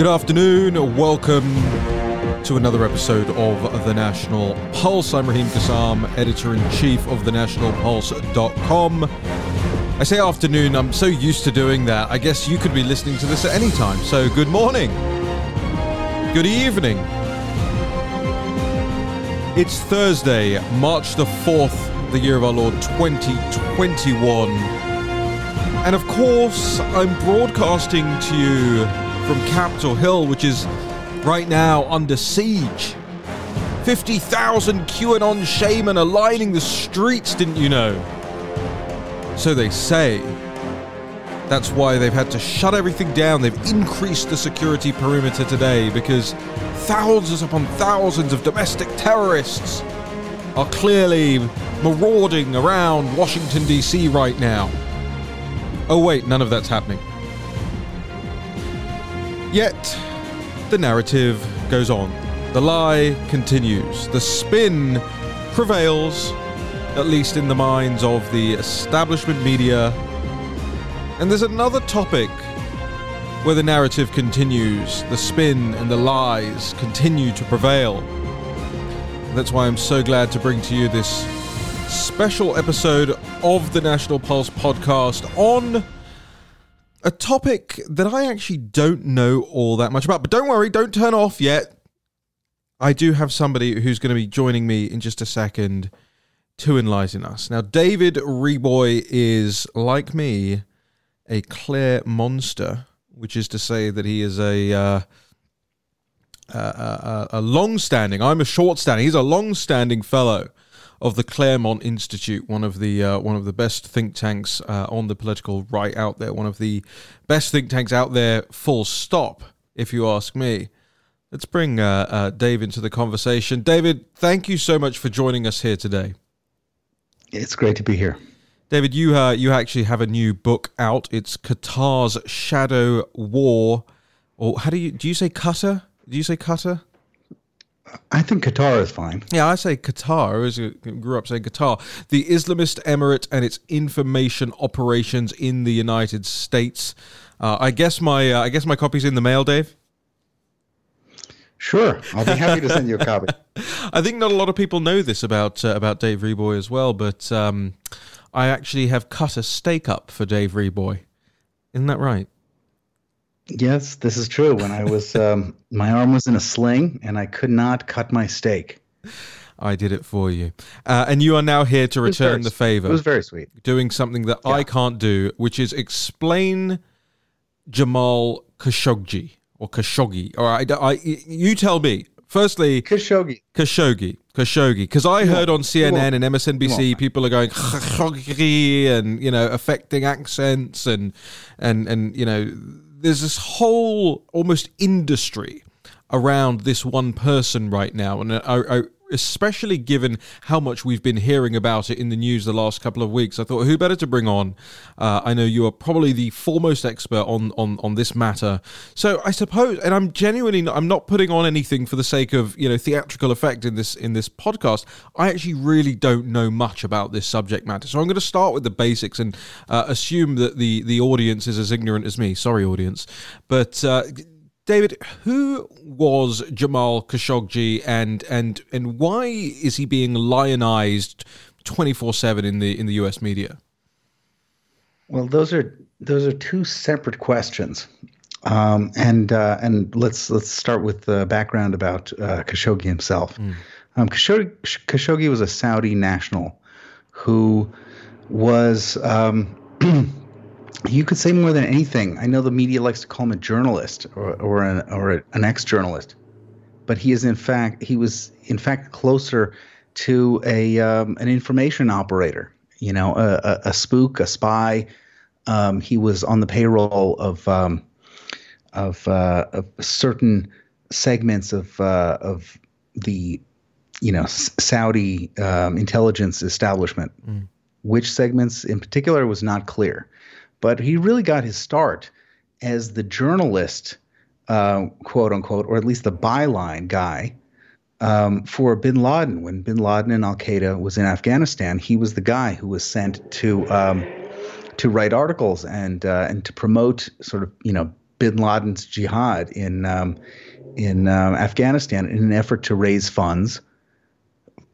Good afternoon. Welcome to another episode of The National Pulse. I'm Raheem Kassam, editor in chief of thenationalpulse.com. I say afternoon, I'm so used to doing that. I guess you could be listening to this at any time. So, good morning. Good evening. It's Thursday, March the 4th, the year of our Lord 2021. And of course, I'm broadcasting to you from Capitol Hill, which is right now under siege. 50,000 QAnon shaman are lining the streets, didn't you know? So they say. That's why they've had to shut everything down. They've increased the security perimeter today because thousands upon thousands of domestic terrorists are clearly marauding around Washington, D.C. right now. Oh, wait, none of that's happening. Yet, the narrative goes on. The lie continues. The spin prevails, at least in the minds of the establishment media. And there's another topic where the narrative continues, the spin and the lies continue to prevail. That's why I'm so glad to bring to you this special episode of the National Pulse podcast on a topic that I actually don't know all that much about. But don't worry, don't turn off yet. I do have somebody who's going to be joining me in just a second to enlighten us. Now, David Reaboi is, like me, a Claremonster, which is to say that he is a. Uh, a, a, a long-standing. I'm a short-standing. He's a long-standing fellow of the Claremont Institute, one of the uh, one of the best think tanks uh, on the political right out there, one of the best think tanks out there. Full stop, if you ask me. Let's bring uh, uh Dave into the conversation. David, thank you so much for joining us here today. It's great to be here. David, you uh, you actually have a new book out. It's Qatar's Shadow War, or how do you do you say Qatar? Do you say Qatar? I think Qatar is fine. Yeah, I say Qatar. I grew up saying Qatar. The Islamist emirate and its information operations in the United States. Uh, I guess my uh, I guess my copy's in the mail, Dave. Sure, I'll be happy to send you a copy. I think not a lot of people know this about uh, about Dave Reaboi as well, but um, I actually have cut a steak up for Dave Reaboi. Isn't that right? Yes, this is true. When I was, um, my arm was in a sling and I could not cut my steak. I did it for you. Uh, and you are now here to return the favor. It was very sweet. Doing something that yeah. I can't do, which is explain Jamal Khashoggi or Khashoggi. All right, I, I, you tell me. Firstly, Khashoggi. Khashoggi. Khashoggi. Because I heard on CNN and MSNBC people are going Khashoggi and you know affecting accents and and and you know there's this whole almost industry around this one person right now, and I, I, especially given how much we've been hearing about it in the news the last couple of weeks, I thought who better to bring on? Uh, I know you are probably the foremost expert on on on this matter, so I suppose, and I'm genuinely, not, I'm not putting on anything for the sake of you know theatrical effect in this in this podcast. I actually really don't know much about this subject matter, so I'm going to start with the basics and uh, assume that the the audience is as ignorant as me. Sorry, audience, but. Uh, David, who was Jamal Khashoggi, and and and why is he being lionized twenty four seven in the in the U.S. media? Well, those are those are two separate questions, um, and uh, and let's let's start with the background about uh, Khashoggi himself. Mm. Um, Khashoggi, Khashoggi was a Saudi national who was. Um, you could say more than anything. I know the media likes to call him a journalist or, or an or an ex-journalist, but he is in fact he was in fact closer to a um, an information operator. You know, a, a, a spook, a spy. Um, he was on the payroll of um, of, uh, of certain segments of uh, of the you know Saudi um, intelligence establishment. Mm. Which segments in particular was not clear but he really got his start as the journalist, uh, quote unquote, or at least the byline guy um, for bin Laden. When bin Laden and Al Qaeda was in Afghanistan, he was the guy who was sent to um, to write articles and uh, and to promote sort of you know Bin Laden's jihad in um, in um, Afghanistan in an effort to raise funds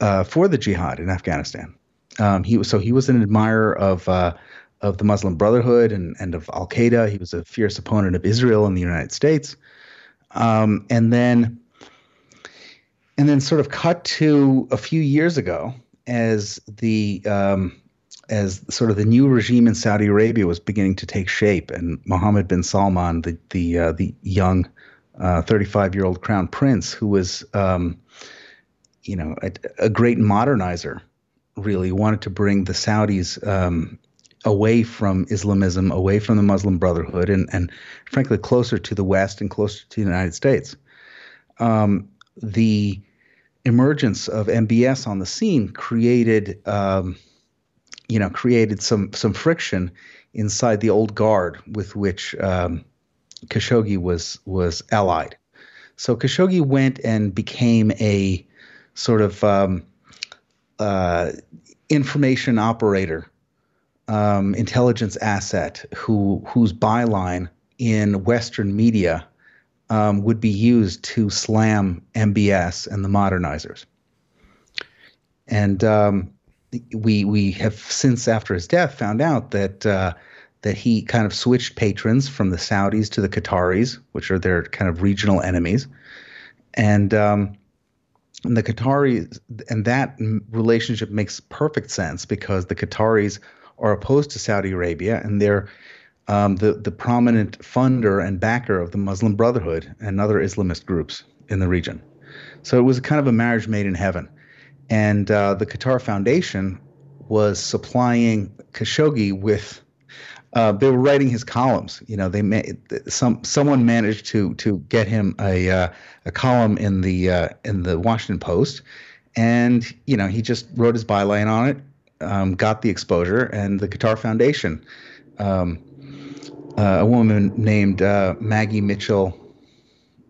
uh, for the jihad in Afghanistan. Um, he was so he was an admirer of uh, of the Muslim Brotherhood and and of Al Qaeda. He was a fierce opponent of Israel and the United States. Um, and then and then sort of cut to a few years ago as the um, as sort of the new regime in Saudi Arabia was beginning to take shape, and Mohammed bin Salman, the the uh, the young 35 uh, year old crown prince, who was um, you know a, a, great modernizer, really wanted to bring the Saudis um, away from Islamism, away from the Muslim Brotherhood, and and frankly closer to the West and closer to the United States. Um, the emergence of MBS on the scene created, um, you know, created some some friction inside the old guard with which um, Khashoggi was was allied. So Khashoggi went and became a sort of um, uh, information operator, um, intelligence asset, who whose byline in Western media um, would be used to slam MBS and the modernizers. And um, we we have since after his death found out that uh, that he kind of switched patrons from the Saudis to the Qataris, which are their kind of regional enemies, and. Um, and the Qataris, and that relationship makes perfect sense because the Qataris are opposed to Saudi Arabia and they're um, the the prominent funder and backer of the Muslim Brotherhood and other Islamist groups in the region. So it was kind of a marriage made in heaven, and uh, the Qatar Foundation was supplying Khashoggi with. Uh, they were writing his columns. You know, they made some someone managed to to get him a uh, a column in the uh, in the Washington Post, and you know he just wrote his byline on it, um, got the exposure, and the Qatar Foundation um, uh, a woman named uh, Maggie Mitchell,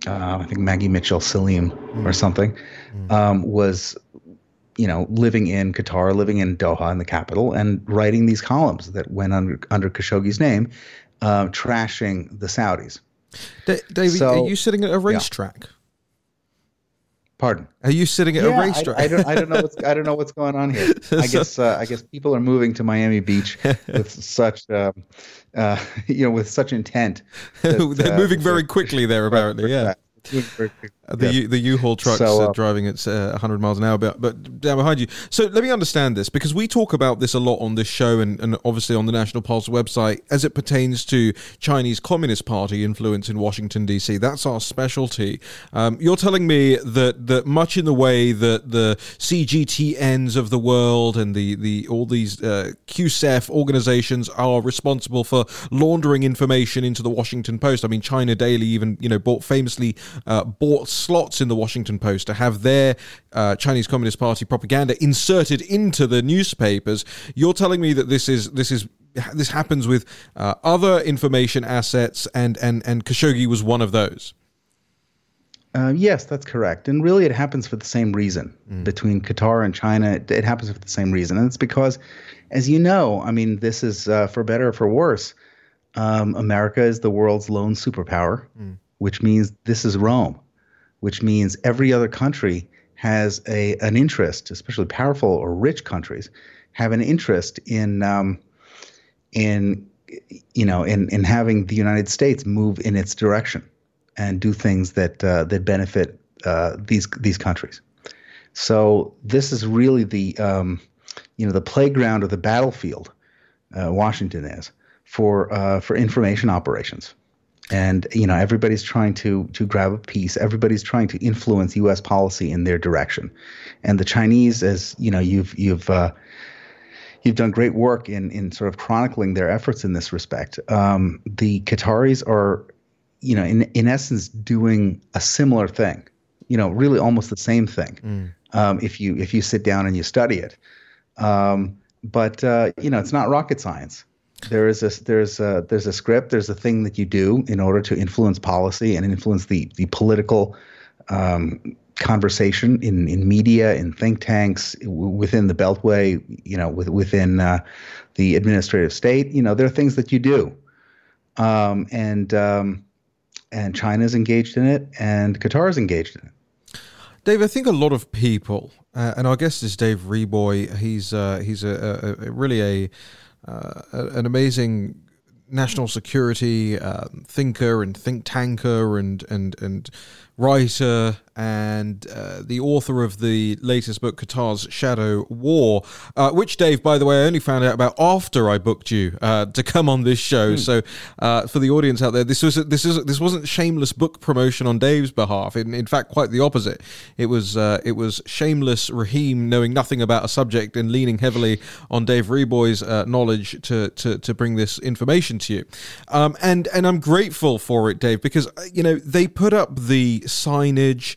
uh, I think Maggie Mitchell Salem mm. or something, mm. um, was, you know, living in Qatar, living in Doha, in the capital, and writing these columns that went under under Khashoggi's name, uh, trashing the Saudis. D- David, so, are you sitting at a racetrack? Yeah. Pardon? Are you sitting at yeah, a racetrack? I, I, don't. I don't know. What's, I don't know what's going on here. I guess. Uh, I guess people are moving to Miami Beach with such, um, uh, you know, with such intent. That, They're uh, moving very quickly there, apparently. Yeah. The U, the U-Haul trucks so, uh, driving at uh, 100 miles an hour, but, but down behind you. So let me understand this because we talk about this a lot on this show and, and obviously on the National Pulse website as it pertains to Chinese Communist Party influence in Washington D.C. That's our specialty. Um, you're telling me that that much in the way that the CGTNs of the world and the the all these uh, CUSEF organizations are responsible for laundering information into the Washington Post. I mean, China Daily even you know bought famously uh, bought slots in the Washington Post to have their uh, Chinese Communist Party propaganda inserted into the newspapers. You're telling me that this is this is this happens with uh, other information assets, and and and Khashoggi was one of those. Uh, yes, that's correct. And really, it happens for the same reason mm. between Qatar and China. It, it, happens for the same reason. And it's because, as you know, I mean, this is uh, for better or for worse. Um, America is the world's lone superpower. Mm which means this is Rome, which means every other country has a an interest, especially powerful or rich countries, have an interest in um, in you know in in having the United States move in its direction and do things that uh, that benefit uh, these these countries. So this is really the um, you know the playground or the battlefield. Uh, Washington is for uh, for information operations and you know everybody's trying to to grab a piece. Everybody's trying to influence us policy in their direction. And the chinese as you know you've you've uh, you've done great work in in sort of chronicling their efforts in this respect. Um, the qataris are you know in in essence doing a similar thing you know really almost the same thing mm. um, if you if you sit down and you study it. Um, but uh, you know it's not rocket science there is a there's a there's a script there's a thing that you do in order to influence policy and influence the the political um, conversation in in media in think tanks within the beltway you know with, within uh, the administrative state you know there are things that you do um, and um, and China is engaged in it, and Qatar is engaged in it. Dave, I think a lot of people, uh, and our guest is Dave Reaboi He's uh, he's a, a, a, really a uh, an amazing national security um, thinker and think tanker and and and writer and uh, the author of the latest book, Qatar's Shadow War, uh, which, Dave, by the way, I only found out about after I booked you uh, to come on this show. Mm. So, uh, for the audience out there, this was this is this wasn't shameless book promotion on Dave's behalf. In, in fact, quite the opposite. It was uh, it was shameless Raheem knowing nothing about a subject and leaning heavily on Dave Reaboi's uh, knowledge to, to to bring this information to you. Um, and and I'm grateful for it, Dave, because you know they put up the signage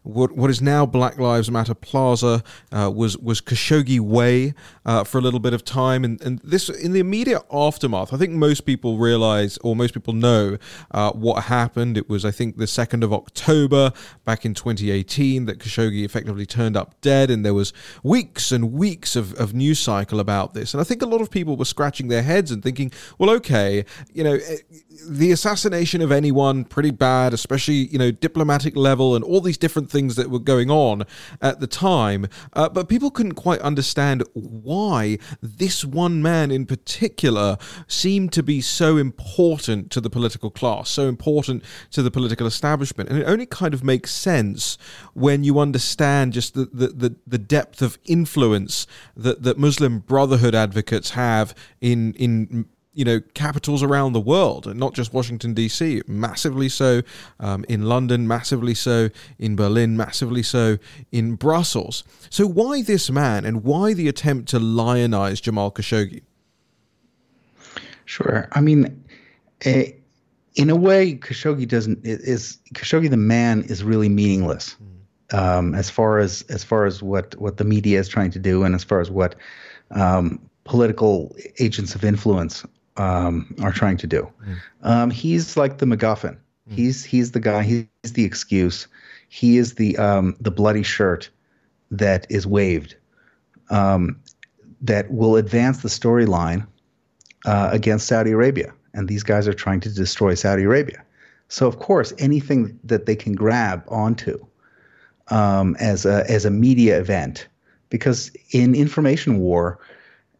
what what is now Black Lives Matter Plaza uh, was was Khashoggi Way uh, for a little bit of time, and and this in the immediate aftermath. I think most people realize, or most people know, uh, what happened. It was I think the second of October back in 2018 that Khashoggi effectively turned up dead, and there was weeks and weeks of, of news cycle about this. And I think a lot of people were scratching their heads and thinking, well, okay, you know, eh, the assassination of anyone pretty bad, especially you know diplomatic level and all these different things that were going on at the time. Uh, but people couldn't quite understand why this one man in particular seemed to be so important to the political class, so important to the political establishment, and it only kind of makes sense when you understand just the the, the, the depth of influence that that Muslim Brotherhood advocates have in in you know capitals around the world and not just Washington D.C. Massively so um, in London, massively so in Berlin, massively so in Brussels. So why this man and why the attempt to lionize Jamal Khashoggi? Sure, I mean, eh, in a way, Khashoggi doesn't is Khashoggi the man is really meaningless. Mm. Um, as far as as far as what what the media is trying to do, and as far as what um, political agents of influence um, are trying to do. Um, he's like the MacGuffin. He's he's the guy. He's the excuse. He is the um, the bloody shirt that is waved um, that will advance the storyline uh, against Saudi Arabia. And these guys are trying to destroy Saudi Arabia. So of course, anything that they can grab onto um, as a as a media event, because in information war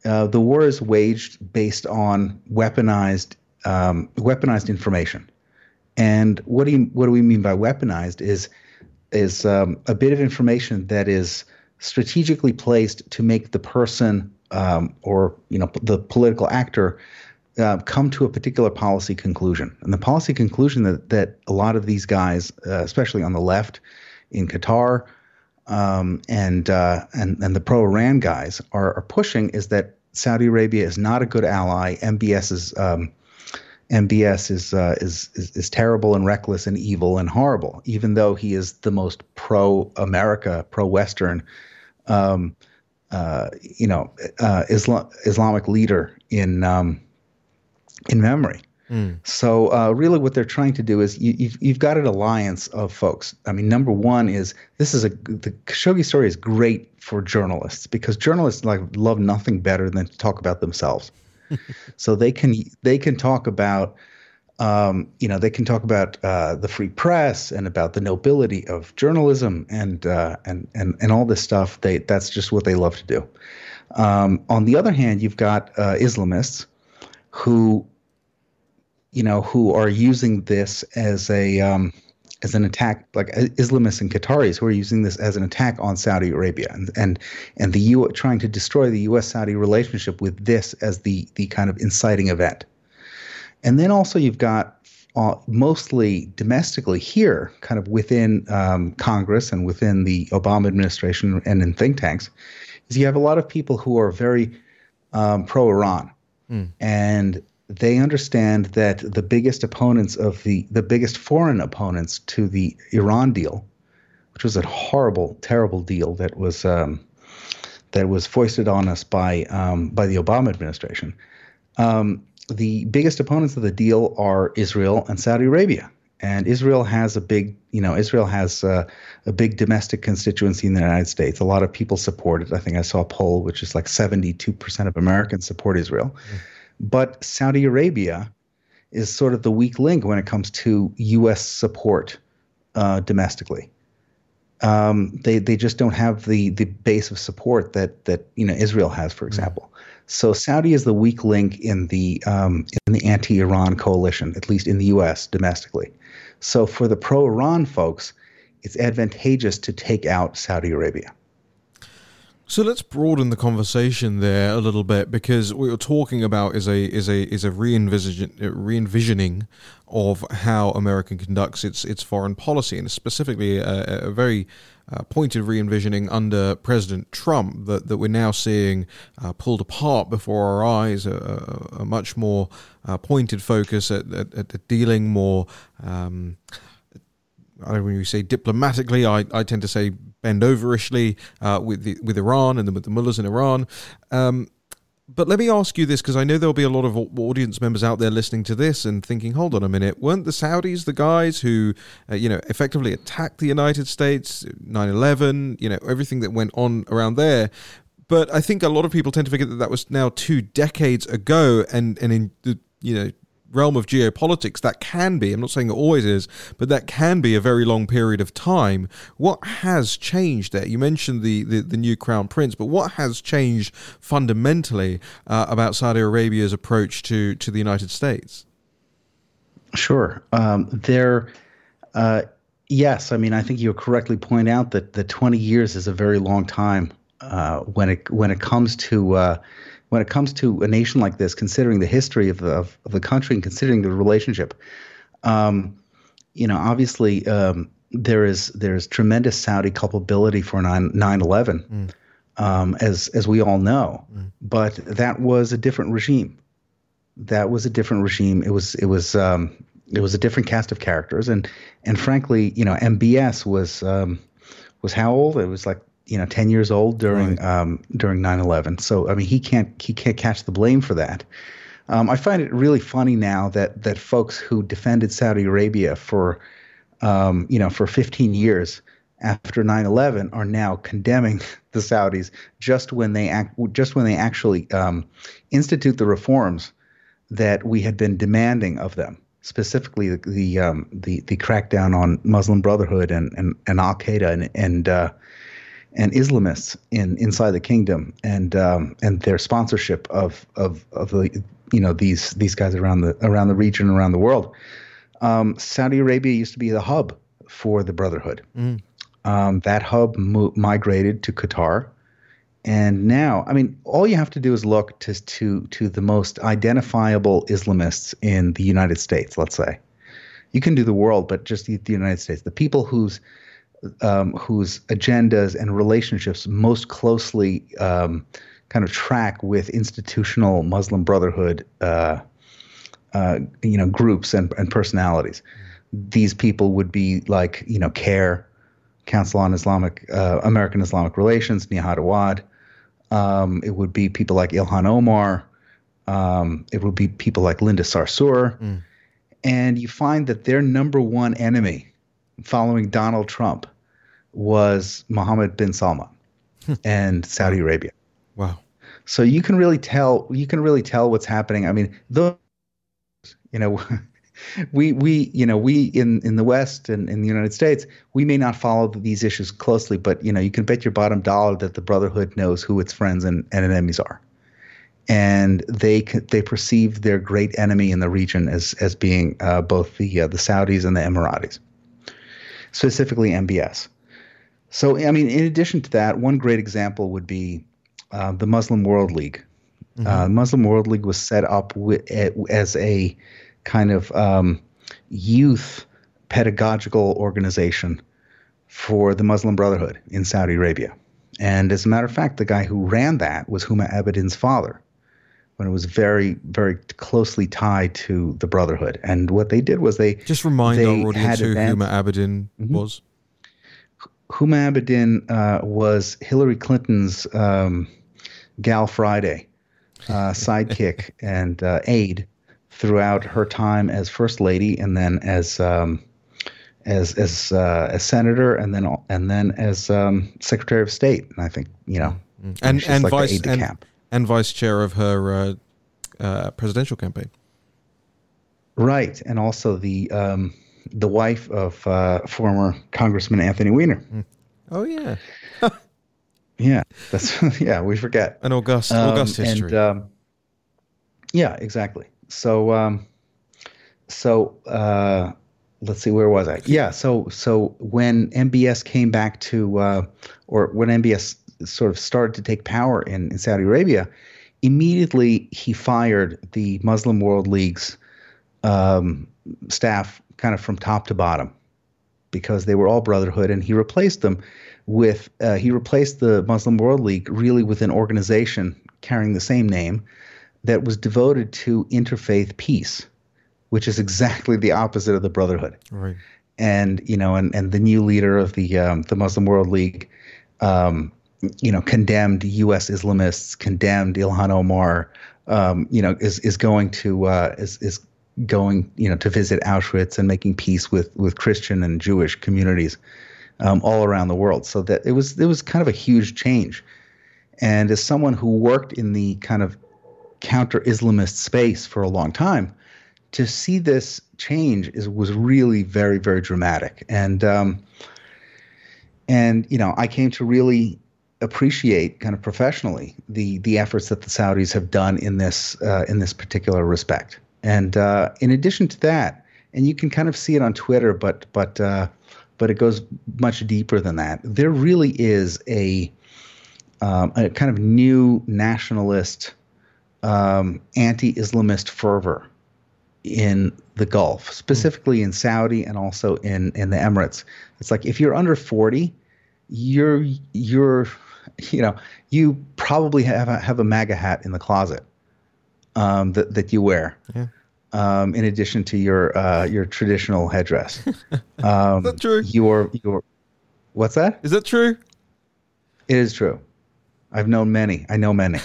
uh, the war is waged based on weaponized um, weaponized information. And what do you, what do we mean by weaponized is is um, a bit of information that is strategically placed to make the person um, or you know the political actor uh, come to a particular policy conclusion. And the policy conclusion that that a lot of these guys, uh, especially on the left in Qatar, um, and uh, and and the pro Iran guys are, are pushing is that Saudi Arabia is not a good ally. MBS is um, MBS is, uh, is, is is terrible and reckless and evil and horrible. Even though he is the most pro America, pro Western, um, uh, you know, uh, Islam, Islamic leader in um, in memory. Mm. So uh, really, what they're trying to do is you, you've you've got an alliance of folks. I mean, number one is this is a the Khashoggi story is great for journalists because journalists like love nothing better than to talk about themselves. so they can they can talk about um, you know they can talk about uh, the free press and about the nobility of journalism and uh, and and and all this stuff. They that's just what they love to do. Um, on the other hand, you've got uh, Islamists who you know, who are using this as a um, as an attack, like uh, Islamists and Qataris who are using this as an attack on Saudi Arabia and and and the U trying to destroy the U.S. Saudi relationship with this as the the kind of inciting event. And then also you've got uh, mostly domestically here, kind of within um, Congress and within the Obama administration and in think tanks, is you have a lot of people who are very um, pro Iran. Mm. And they understand that the biggest opponents of the the biggest foreign opponents to the Iran deal, which was a horrible, terrible deal that was um, that was foisted on us by um, by the Obama administration. Um, the biggest opponents of the deal are Israel and Saudi Arabia, and Israel has a big, you know, Israel has uh, a big domestic constituency in the United States. A lot of people support it. I think I saw a poll which is like 72% of Americans support Israel. Mm but Saudi Arabia is sort of the weak link when it comes to U.S. support uh, domestically. Um, they they just don't have the the base of support that that you know Israel has, for example. So Saudi is the weak link in the um, in the anti-Iran coalition, at least in the U.S. domestically. So for the pro-Iran folks, it's advantageous to take out Saudi Arabia. So let's broaden the conversation there a little bit because what you're talking about is a is a is a re-envision, re-envisioning of how America conducts its its foreign policy, and specifically a, a very uh, pointed re-envisioning under President Trump that, that we're now seeing uh, pulled apart before our eyes, a, a, a much more uh, pointed focus at, at, at dealing more. Um, I don't know when you say diplomatically, I, I tend to say bend overishly uh, with the, with Iran and the, with the mullahs in Iran. Um, but let me ask you this because I know there'll be a lot of audience members out there listening to this and thinking, hold on a minute, weren't the Saudis the guys who, uh, you know, effectively attacked the United States, 9 11, you know, everything that went on around there? But I think a lot of people tend to forget that that was now two decades ago, and and in the you know realm of geopolitics, that can be, I'm not saying it always is, but that can be a very long period of time. What has changed there? You mentioned the, the, the new crown prince, but what has changed fundamentally uh, about Saudi Arabia's approach to, to the United States? Sure. Um, there, uh, yes, I mean, I think you correctly point out that the 20 years is a very long time uh, when it when it comes to uh, when it comes to a nation like this, considering the history of the, of, of the country and considering the relationship, um, you know, obviously um, there is there is tremendous Saudi culpability for 9 11, mm. um, as as we all know. Mm. But that was a different regime. That was a different regime. It was it was um, it was a different cast of characters, and and frankly, you know, MBS was um, was how old? It was like you know 10 years old during right. um, during 9/11. So I mean he can't he can't catch the blame for that. Um, I find it really funny now that that folks who defended Saudi Arabia for um, you know for 15 years after 9/11 are now condemning the Saudis just when they act just when they actually um, institute the reforms that we had been demanding of them specifically the the um, the, the crackdown on Muslim Brotherhood and and, and Al Qaeda and and uh, and Islamists in inside the kingdom and um, and their sponsorship of of of the you know these these guys around the around the region around the world. Um, Saudi Arabia used to be the hub for the Brotherhood. Mm. Um, that hub mo- migrated to Qatar, and now I mean all you have to do is look to to to the most identifiable Islamists in the United States. Let's say you can do the world, but just the, the United States, the people whose um, whose agendas and relationships most closely um, kind of track with institutional Muslim Brotherhood, uh, uh, you know, groups and, and personalities. These people would be like, you know, CAIR, Council on Islamic uh, American Islamic Relations, Nihad Awad. Um, it would be people like Ilhan Omar. Um, it would be people like Linda Sarsour. Mm. And you find that their number one enemy following Donald Trump was Mohammed bin Salman hmm. and Saudi Arabia. Wow. So you can really tell you can really tell what's happening. I mean, those you know we we you know we in in the West and in the United States we may not follow these issues closely, but you know you can bet your bottom dollar that the Brotherhood knows who its friends and, and enemies are, and they they perceive their great enemy in the region as as being uh, both the uh, the Saudis and the Emiratis specifically MBS. So, I mean, in addition to that, one great example would be uh, the Muslim World League. Mm-hmm. Uh, Muslim World League was set up with, as a kind of um, youth pedagogical organization for the Muslim Brotherhood in Saudi Arabia. And as a matter of fact, the guy who ran that was Huma Abedin's father when it was very, very closely tied to the Brotherhood. And what they did was they just remind they our audience who Huma Abedin mm-hmm. was. Huma Abedin uh, was Hillary Clinton's um, Gal Friday uh, sidekick and uh, aide throughout her time as First Lady, and then as um, as as uh, as senator, and then and then as um, Secretary of State. And I think you know, mm-hmm. and and like vice and, and vice chair of her uh, uh, presidential campaign. Right, and also the um, the wife of uh, former Congressman Anthony Weiner. Oh yeah, yeah, that's yeah. We forget an august um, august history. And, um, yeah, exactly. So um, so uh, let's see, where was I? Yeah, so so when MBS came back to, uh, or when MBS sort of started to take power in, in Saudi Arabia, immediately he fired the Muslim World League's um, staff kind of from top to bottom because they were all brotherhood, and he replaced them with uh, he replaced the Muslim World League really with an organization carrying the same name that was devoted to interfaith peace which is exactly the opposite of the Brotherhood. Right. And you know, and, and the new leader of the um, the Muslim World League, um, you know, condemned U.S. Islamists, condemned Ilhan Omar. Um, you know, is is going to uh, is is going you know to visit Auschwitz and making peace with with Christian and Jewish communities um, all around the world. So that it was it was kind of a huge change. And as someone who worked in the kind of counter Islamist space for a long time, to see this change is was really very very dramatic and um, and you know I came to really appreciate kind of professionally the the efforts that the Saudis have done in this uh, in this particular respect and uh, in addition to that and you can kind of see it on Twitter but but uh, but it goes much deeper than that there really is a um, a kind of new nationalist um, anti-Islamist fervor in the Gulf, specifically in Saudi and also in in the Emirates. It's like if you're under 40, you're you're you know you probably have a, have a MAGA hat in the closet um, that that you wear. Yeah. Um, in addition to your uh, your traditional headdress. Um, is that true? Your your what's that? Is that true? It is true. I've known many. I know many.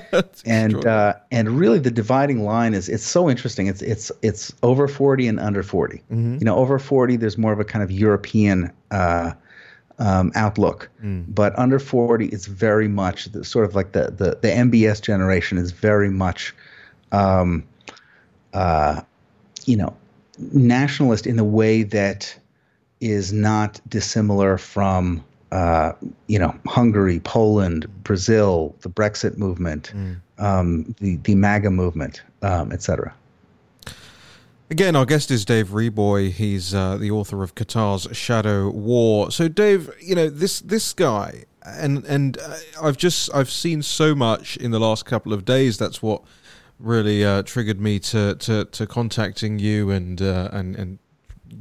and uh, and really the dividing line is it's so interesting. It's it's it's over 40 and under 40. Mm-hmm. You know, over 40 there's more of a kind of European uh, um, outlook. Mm. But under 40 it's very much the, sort of like the the the MBS generation is very much um, uh, you know, nationalist in the way that is not dissimilar from uh, you know, Hungary, Poland, Brazil, the Brexit movement, mm. um, the the MAGA movement, um, etc. Again, our guest is Dave Reaboi. He's uh, the author of Qatar's Shadow War. So, Dave, you know this this guy, and and uh, I've just I've seen so much in the last couple of days. That's what really uh, triggered me to, to to contacting you and uh, and and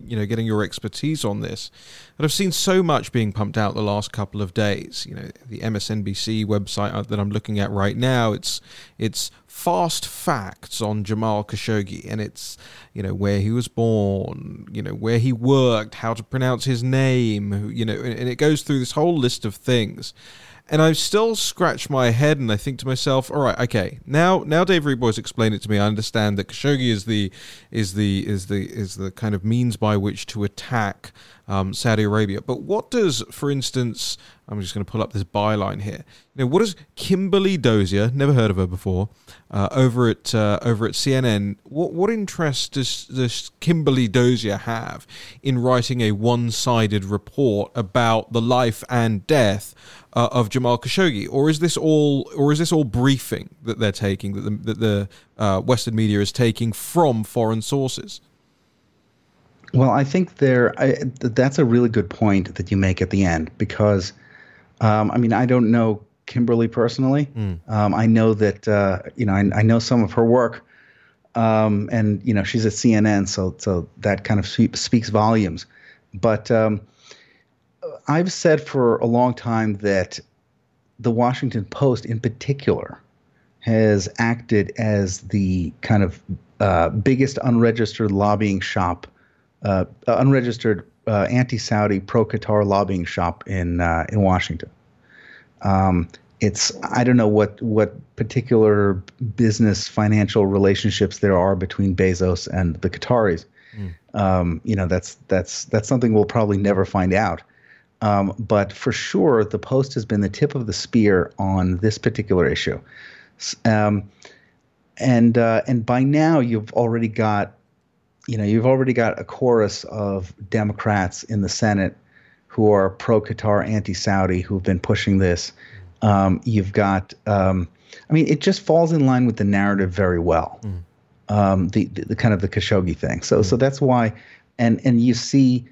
you know getting your expertise on this. But I've seen so much being pumped out the last couple of days. You know, the MSNBC website uh, that I'm looking at right now. It's it's fast facts on Jamal Khashoggi, and it's you know where he was born, you know where he worked, how to pronounce his name, you know, and it goes through this whole list of things and I still scratch my head and I think to myself, all right, okay, now now Dave Reaboi's explained it to me. I understand that Khashoggi is the is the is the is the kind of means by which to attack um, Saudi Arabia. But what does, for instance, I'm just going to pull up this byline here. You know, what does Kimberly Dozier, never heard of her before, uh, over at uh, over at CNN, what what interest does does Kimberly Dozier have in writing a one-sided report about the life and death uh, of Jamal Khashoggi, or is this all, or is this all briefing that they're taking that the, that the uh, Western media is taking from foreign sources? Well, I think there. I, that's a really good point that you make at the end because, um, I mean, I don't know Kimberly personally. Mm. Um, I know that uh, you know I, I, know some of her work, um, and you know she's at CNN, so so that kind of speaks volumes. But um, I've said for a long time that the Washington Post, in particular, has acted as the kind of uh, biggest unregistered lobbying shop, uh, unregistered uh, anti-Saudi, pro-Qatar lobbying shop in uh, in Washington. Um, it's I don't know what what particular business financial relationships there are between Bezos and the Qataris. Mm. Um, you know that's that's that's something we'll probably never find out. Um, but for sure, the Post has been the tip of the spear on this particular issue. Um, and uh, and by now, you've already got you know, you've already got a chorus of Democrats in the Senate who are pro Qatar, anti Saudi, who've been pushing this. Um, you've got, um, I mean, it just falls in line with the narrative very well. Mm. Um, the, the, the kind of the Khashoggi thing. So mm. so that's why, and and you see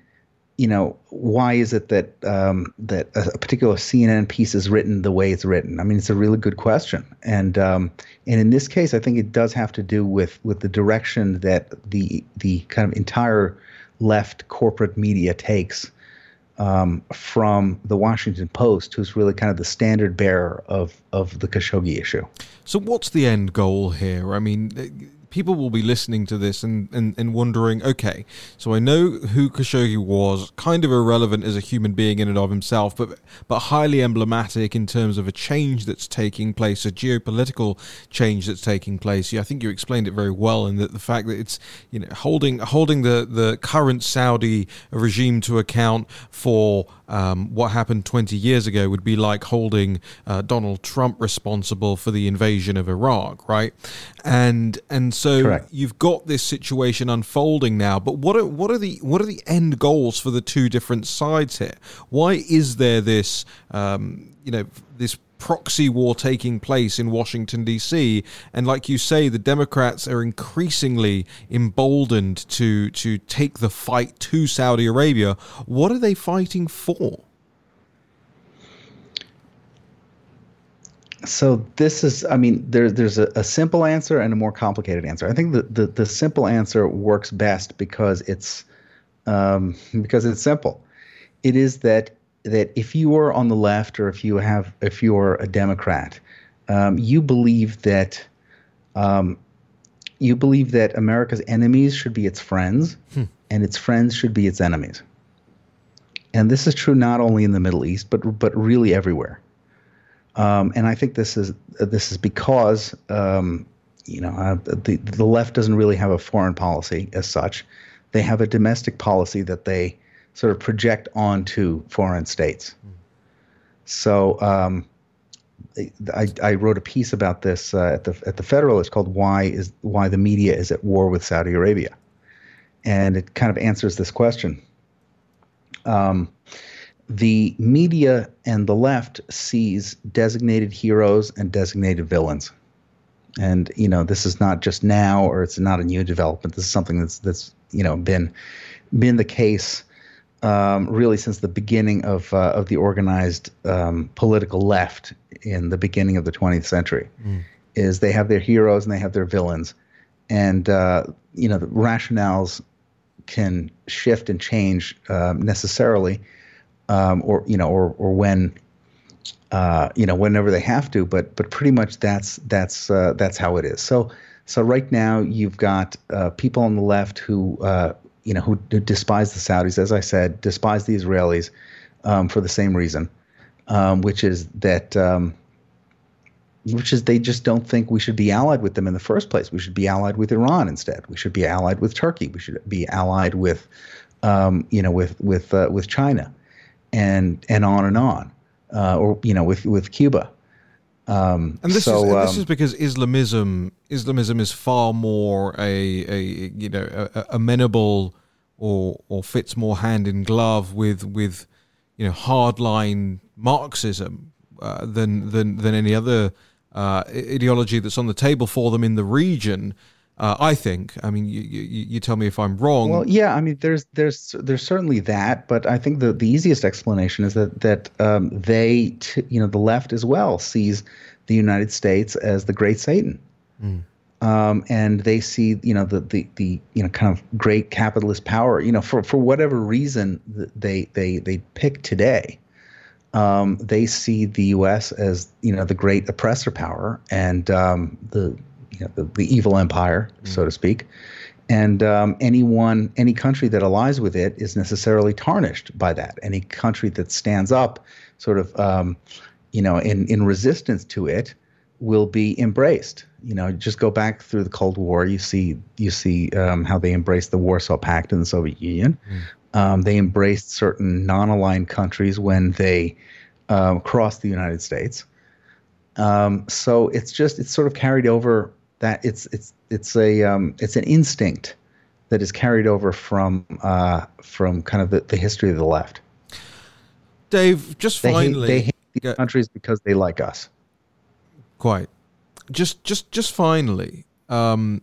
you know, why is it that um, that a, particular CNN piece is written the way it's written? I mean, it's a really good question, and um, and in this case, I think it does have to do with with the direction that the the kind of entire left corporate media takes um, from the Washington Post, who's really kind of the standard bearer of of the Khashoggi issue. So, what's the end goal here? I mean people will be listening to this and, and, and wondering, okay, so I know who Khashoggi was, kind of irrelevant as a human being in and of himself, but but highly emblematic in terms of a change that's taking place, a geopolitical change that's taking place. Yeah, I think you explained it very well, and that the fact that it's you know holding holding the the current Saudi regime to account for um, what happened 20 years ago would be like holding uh, Donald Trump responsible for the invasion of Iraq, right? And and so Correct. you've got this situation unfolding now. But what are what are the what are the end goals for the two different sides here? Why is there this um, you know this proxy war taking place in Washington, D.C. And like you say, the Democrats are increasingly emboldened to, to take the fight to Saudi Arabia. What are they fighting for? So this is, I mean, there, there's a, a, simple answer and a more complicated answer. I think the, the, the simple answer works best because it's um, because it's simple. It is that that if you are on the left or if you have if you are a Democrat, um, you believe that um, you believe that America's enemies should be its friends, hmm. and its friends should be its enemies. And this is true not only in the Middle East, but but really everywhere. Um, and I think this is this is because um, you know uh, the the left doesn't really have a foreign policy as such. They have a domestic policy that they sort of project onto foreign states. So um, I, I, wrote a piece about this uh, at the at the Federalist called "Why is Why the Media is at War with Saudi Arabia," and it kind of answers this question. Um, the media and the left sees designated heroes and designated villains, and you know this is not just now or it's not a new development. This is something that's that's you know been been the case um, really since the beginning of uh, of the organized um, political left in the beginning of the 20th century. Mm. Is they have their heroes and they have their villains, and uh, you know the rationales can shift and change um, necessarily, um, or you know, or or when. Uh, you know, whenever they have to, but but pretty much that's that's uh, that's how it is. So so right now you've got uh, people on the left who uh, you know, who, despise the Saudis, as I said, despise the Israelis um, for the same reason, um, which is that, um, which is they just don't think we should be allied with them in the first place. We should be allied with Iran instead. We should be allied with Turkey. We should be allied with, um, you know, with with uh, with China, and and on and on, uh, or you know, with with Cuba. Um, and this so, is um, this is because Islamism Islamism is far more a, a you know a, a amenable or or fits more hand in glove with with you know hardline Marxism uh, than than than any other uh, ideology that's on the table for them in the region. Uh, I think. I mean, you, you, you tell me if I'm wrong. Well, yeah. I mean, there's there's there's certainly that, but I think the, the easiest explanation is that that um, they, t- you know, the left as well sees the United States as the great Satan, mm. Um, and they see you know the, the the you know kind of great capitalist power. You know, for for whatever reason they they they pick today. Um, they see the U.S. as you know the great oppressor power and um, the you know, the, the evil empire, mm. so to speak. And um, anyone, any country that allies with it is necessarily tarnished by that. Any country that stands up, sort of, um, you know, in in resistance to it, will be embraced. You know, just go back through the Cold War. You see, you see um, how they embraced the Warsaw Pact and the Soviet Union. Mm. Um, they embraced certain non-aligned countries when they um, crossed the United States. Um, so it's just it's sort of carried over that it's it's it's a um, it's an instinct that is carried over from uh, from kind of the, the history of the left. Dave, just they finally, hate, they hate these countries because they like us. Quite. Just, just, just finally, um,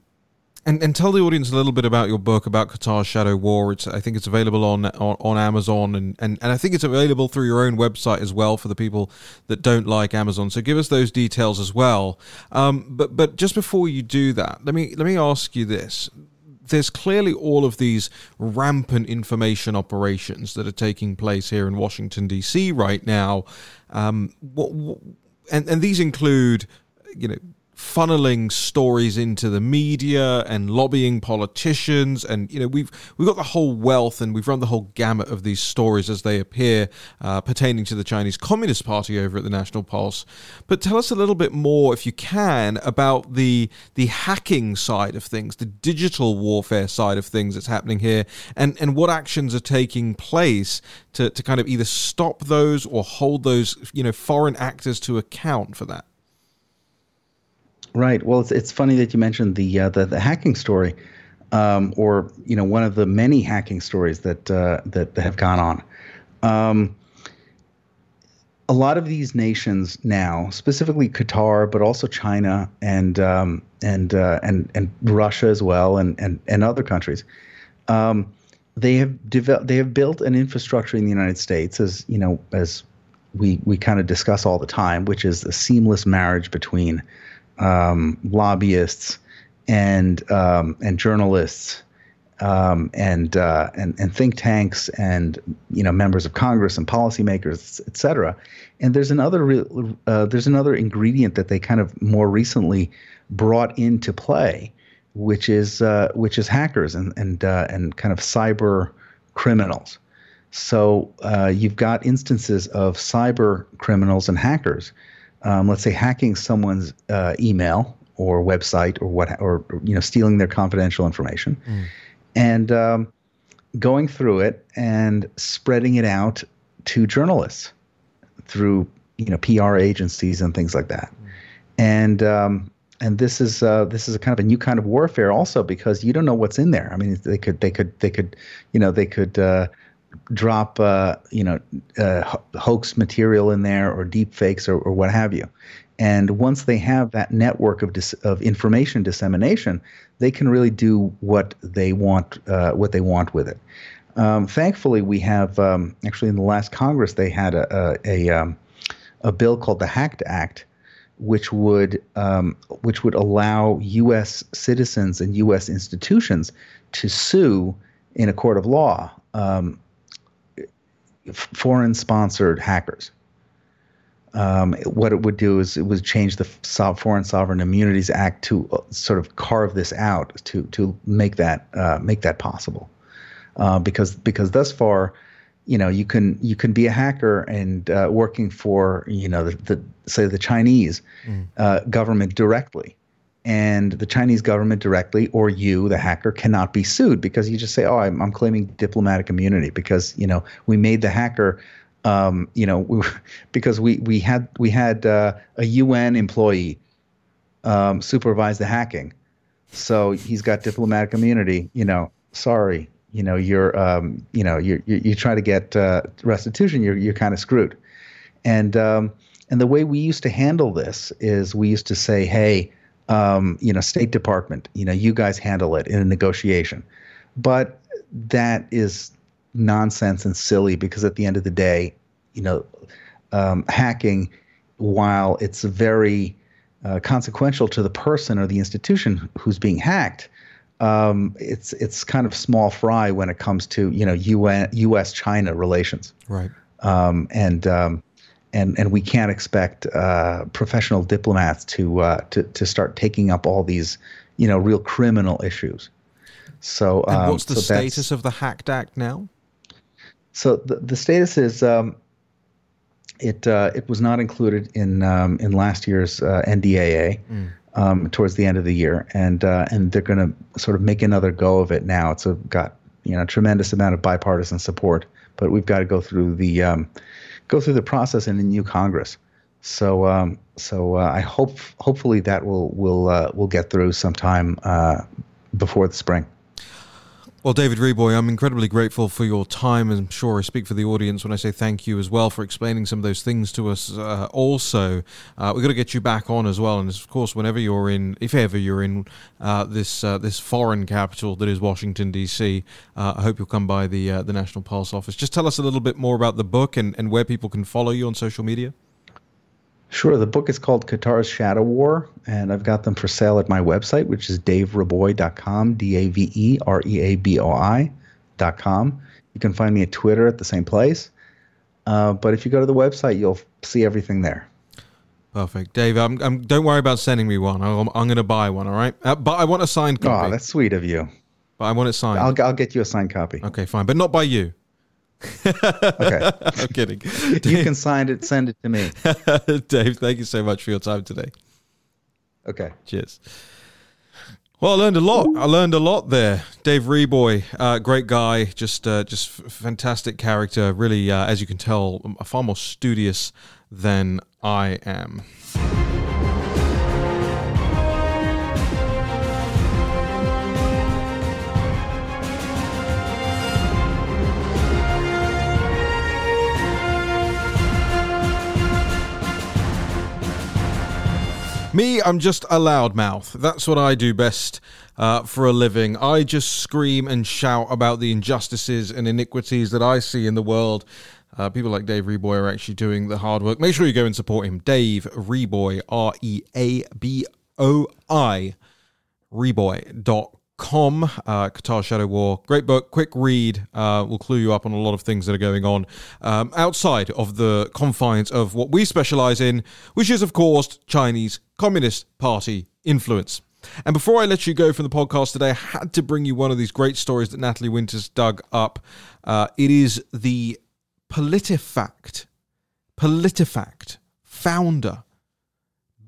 and and tell the audience a little bit about your book about Qatar's shadow war. It's I think it's available on on, on Amazon and, and and I think it's available through your own website as well for the people that don't like Amazon. So give us those details as well. Um, but but just before you do that, let me let me ask you this there's clearly all of these rampant information operations that are taking place here in Washington D.C. right now. Um, what, what, and and these include, you know, funneling stories into the media and lobbying politicians. And you know we've we've got the whole wealth and we've run the whole gamut of these stories as they appear uh, pertaining to the Chinese Communist Party over at the National Pulse. But tell us a little bit more if you can about the the hacking side of things the digital warfare side of things that's happening here and and what actions are taking place to to kind of either stop those or hold those you know foreign actors to account for that Right. Well, it's it's funny that you mentioned the uh, the, the hacking story, um, or you know one of the many hacking stories that uh, that, that have gone on. Um, a lot of these nations now, specifically Qatar, but also China and um, and uh, and and Russia as well, and and and other countries, um, they have developed they have built an infrastructure in the United States, as you know, as we we kind of discuss all the time, which is a seamless marriage between um, lobbyists and um, and journalists um, and uh, and and think tanks and you know members of Congress and policymakers, et cetera. And there's another re- uh, there's another ingredient that they kind of more recently brought into play, which is uh, which is hackers and and uh, and kind of cyber criminals. So uh, you've got instances of cyber criminals and hackers um, let's say hacking someone's uh, email or website or what or you know stealing their confidential information mm. and um, going through it and spreading it out to journalists through you know PR agencies and things like that mm. and um, and this is uh, this is a kind of a new kind of warfare also because you don't know what's in there. I mean, they could they could they could you know they could uh, drop uh, you know uh, hoax material in there or deep fakes or, or what have you and once they have that network of dis- of information dissemination they can really do what they want uh, what they want with it um, thankfully we have um, actually in the last congress they had a a, a, um, a bill called the hacked act which would um, which would allow U.S. citizens and U.S. institutions to sue in a court of law um, foreign sponsored hackers. Um, what it would do is it would change the Foreign Sovereign Immunities Act to uh, sort of carve this out to to make that uh, make that possible. Uh, because because thus far, you know, you can you can be a hacker and uh, working for you know the, the say the Chinese mm. government directly, and the Chinese government directly or you, the hacker, cannot be sued because you just say, "Oh, I'm, I'm claiming diplomatic immunity because you know we made the hacker." Um, you know, we, because we we had we had uh, a UN employee um, supervise the hacking, so he's got diplomatic immunity. You know, sorry, you know you're um, you know you're you try to get uh, restitution, you're you're kind of screwed, and um, and the way we used to handle this is we used to say, hey um, you know, State Department, you know, you guys handle it in a negotiation. But that is nonsense and silly because at the end of the day, you know, um, hacking, while it's very uh, consequential to the person or the institution who's being hacked, um, it's it's kind of small fry when it comes to you know UN U.S. China relations. Right. Um, and um, and and we can't expect uh, professional diplomats to uh, to to start taking up all these you know real criminal issues. So um, what's the so status of the Hacked Act now? So the the status is um, it uh, it was not included in um, in last year's uh, NDAA. Mm. Um, towards the end of the year, and uh, and they're going to sort of make another go of it now. It's a, got you know tremendous amount of bipartisan support, but we've got to go through the um, go through the process in a new Congress. So um, so uh, I hope hopefully that will will uh, will get through sometime uh, before the spring. Well, David Reaboi, I'm incredibly grateful for your time, I'm sure I speak for the audience when I say thank you as well for explaining some of those things to us. Uh, also, uh, we've got to get you back on as well, and of course, whenever you're in, if ever you're in uh, this uh, this foreign capital that is Washington D.C., uh, I hope you'll come by the uh, the National Pulse office. Just tell us a little bit more about the book and, and where people can follow you on social media. Sure. The book is called Qatar's Shadow War, and I've got them for sale at my website, which is davereaboi.com, D A V E R E A B O I.com. You can find me at Twitter at the same place. Uh, but if you go to the website, you'll see everything there. Perfect, Dave. I'm, I'm, don't worry about sending me one. I'm, I'm going to buy one. All right, uh, but I want a signed copy. Oh, that's sweet of you. But I want it signed. I'll, I'll get you a signed copy. Okay, fine, but not by you okay. I'm kidding. you can sign it, send it to me. Dave, thank you so much for your time today. Okay. Cheers. Well, I learned a lot. I learned a lot there. Dave Reaboi, uh, great guy, just uh, just fantastic character. Really, uh, as you can tell, far more studious than I am. Me, I'm just a loudmouth. That's what I do best uh, for a living. I just scream and shout about the injustices and iniquities that I see in the world. Uh, people like Dave Reaboi are actually doing the hard work. Make sure you go and support him. Dave Reaboi, R E A B O I, Reaboi.com com uh, qatar shadow war. Great book quick read uh, will clue you up on a lot of things that are going on um, outside of the confines of what we specialize in which is of course chinese communist party influence. And before i let you go from the podcast today i had to bring you one of these great stories that natalie winters dug up. Uh, it is the politifact politifact founder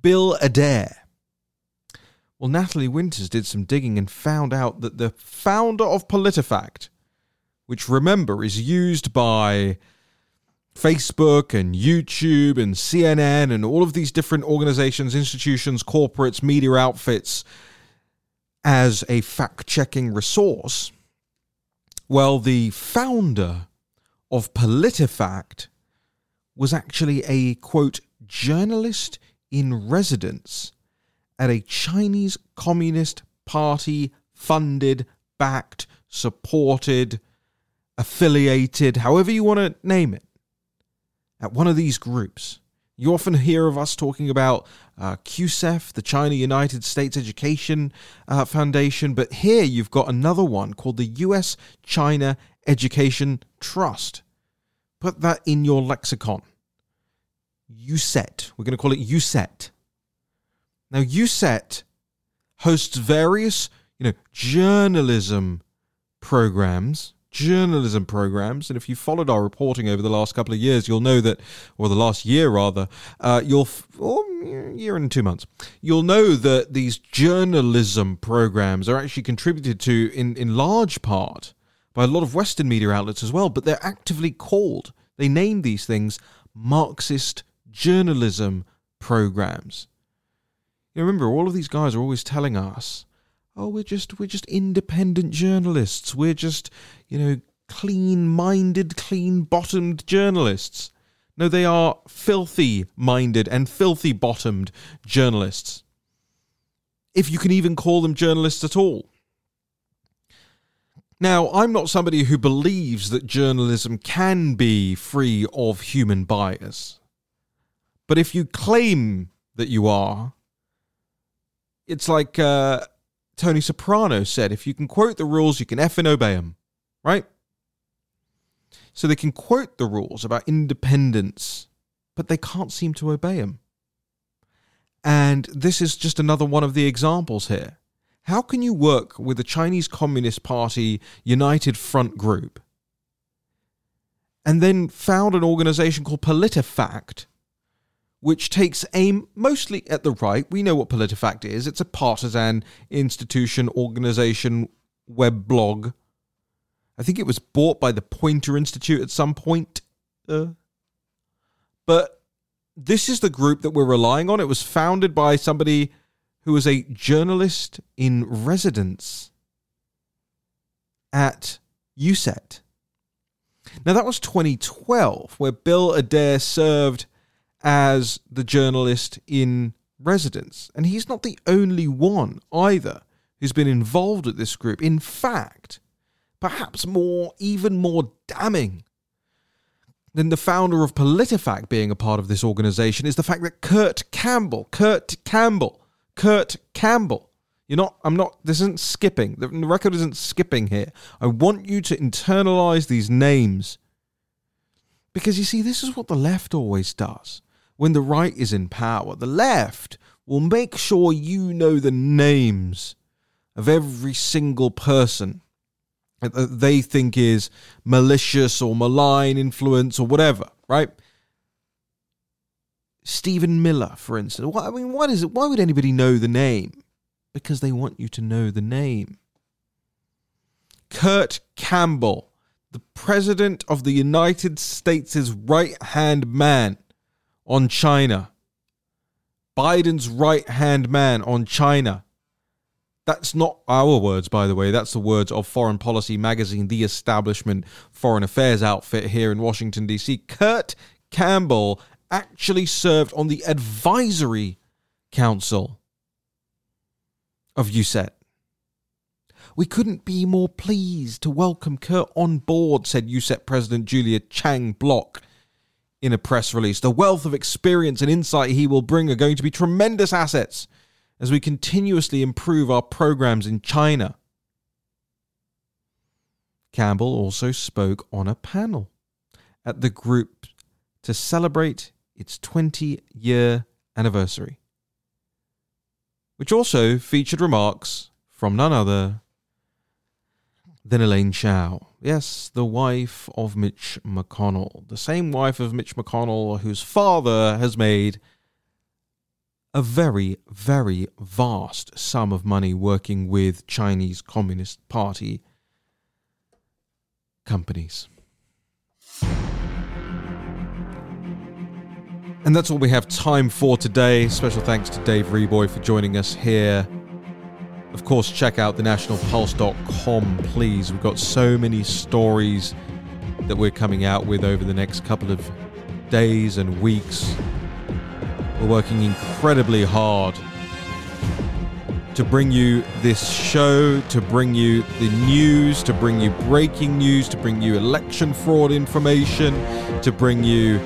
bill adair well, Natalie Winters did some digging and found out that the founder of PolitiFact, which remember is used by Facebook and YouTube and CNN and all of these different organizations, institutions, corporates, media outfits as a fact checking resource. Well, the founder of PolitiFact was actually a quote, journalist in residence at a Chinese Communist Party funded, backed, supported, affiliated, however you want to name it, at one of these groups. You often hear of us talking about uh, CUSEF, the China United States Education uh, Foundation, but here you've got another one called the US China Education Trust. Put that in your lexicon. USET. We're going to call it USET. Now, USET hosts various, you know, journalism programs, journalism programs, and if you followed our reporting over the last couple of years, you'll know that, or the last year rather, uh, you'll, or year and two months, you'll know that these journalism programs are actually contributed to in, in large part by a lot of Western media outlets as well, but they're actively called, they name these things Marxist journalism programs. You remember, all of these guys are always telling us, "Oh, we're just we're just independent journalists. We're just you know clean-minded, clean-bottomed journalists." No, they are filthy-minded and filthy-bottomed journalists. If you can even call them journalists at all. Now, I'm not somebody who believes that journalism can be free of human bias. But if you claim that you are, it's like uh, Tony Soprano said if you can quote the rules, you can effing obey them, right? So they can quote the rules about independence, but they can't seem to obey them. And this is just another one of the examples here. How can you work with the Chinese Communist Party United Front Group and then found an organization called PolitiFact which takes aim mostly at the right. We know what PolitiFact is. It's a partisan institution, organization, web blog. I think it was bought by the Poynter Institute at some point. Uh, but this is the group that we're relying on. It was founded by somebody who was a journalist in residence at USET. Now, that was 2012, where Bill Adair served as the journalist in residence. And he's not the only one either who's been involved with this group. In fact, perhaps more, even more damning than the founder of PolitiFact being a part of this organization is the fact that Kurt Campbell, Kurt Campbell, Kurt Campbell, you're not, I'm not, this isn't skipping. The record isn't skipping here. I want you to internalize these names. Because you see, this is what the left always does. When the right is in power, the left will make sure you know the names of every single person that they think is malicious or malign influence or whatever, right? Stephen Miller, for instance. I mean, what is it? Why would anybody know the name? because they want you to know the name. Kurt Campbell, the President of the United States' right hand man on China. Biden's right hand man on China. That's not our words, by the way. That's the words of Foreign Policy Magazine, the establishment foreign affairs outfit here in Washington, D.C. Kurt Campbell actually served on the advisory council of USET. We couldn't be more pleased to welcome Kurt on board, said USET President Julia Chang Bloch in a press release. The wealth of experience and insight he will bring are going to be tremendous assets as we continuously improve our programs in China. Campbell also spoke on a panel at the group to celebrate its 20 year anniversary which also featured remarks from none other than Elaine Chao. Yes, the wife of Mitch McConnell. The same wife of Mitch McConnell whose father has made a very, very vast sum of money working with Chinese Communist Party companies. And that's all we have time for today. Special thanks to Dave Reaboi for joining us here. Of course, check out thenationalpulse.com, please. We've got so many stories that we're coming out with over the next couple of days and weeks. We're working incredibly hard to bring you this show, to bring you the news, to bring you breaking news, to bring you election fraud information, to bring you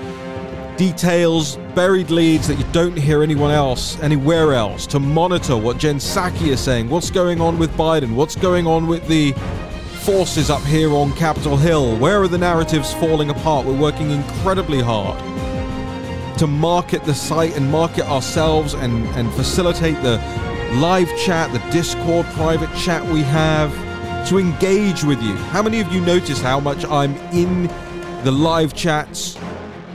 details, buried leads that you don't hear anyone else, anywhere else, to monitor what Jen Psaki is saying, what's going on with Biden, what's going on with the forces up here on Capitol Hill, where are the narratives falling apart? We're working incredibly hard to market the site and market ourselves and, and facilitate the live chat, the Discord private chat we have, to engage with you. How many of you notice how much I'm in the live chats?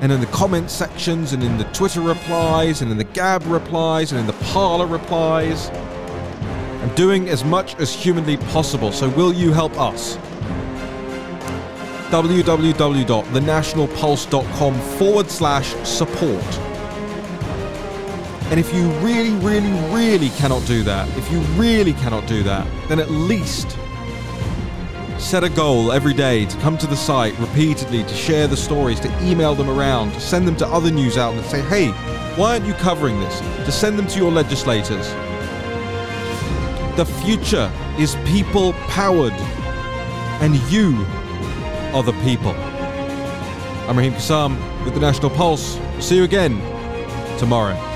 And in the comment sections and in the Twitter replies and in the Gab replies and in the Parler replies. I'm doing as much as humanly possible, so will you help us? www.thenationalpulse.com forward slash support. And if you really, really, really cannot do that, if you really cannot do that, then at least Set a goal every day to come to the site repeatedly, to share the stories, to email them around, to send them to other news outlets, say, hey, why aren't you covering this? To send them to your legislators. The future is people powered, and you are the people. I'm Raheem Kassam with the National Pulse. See you again tomorrow.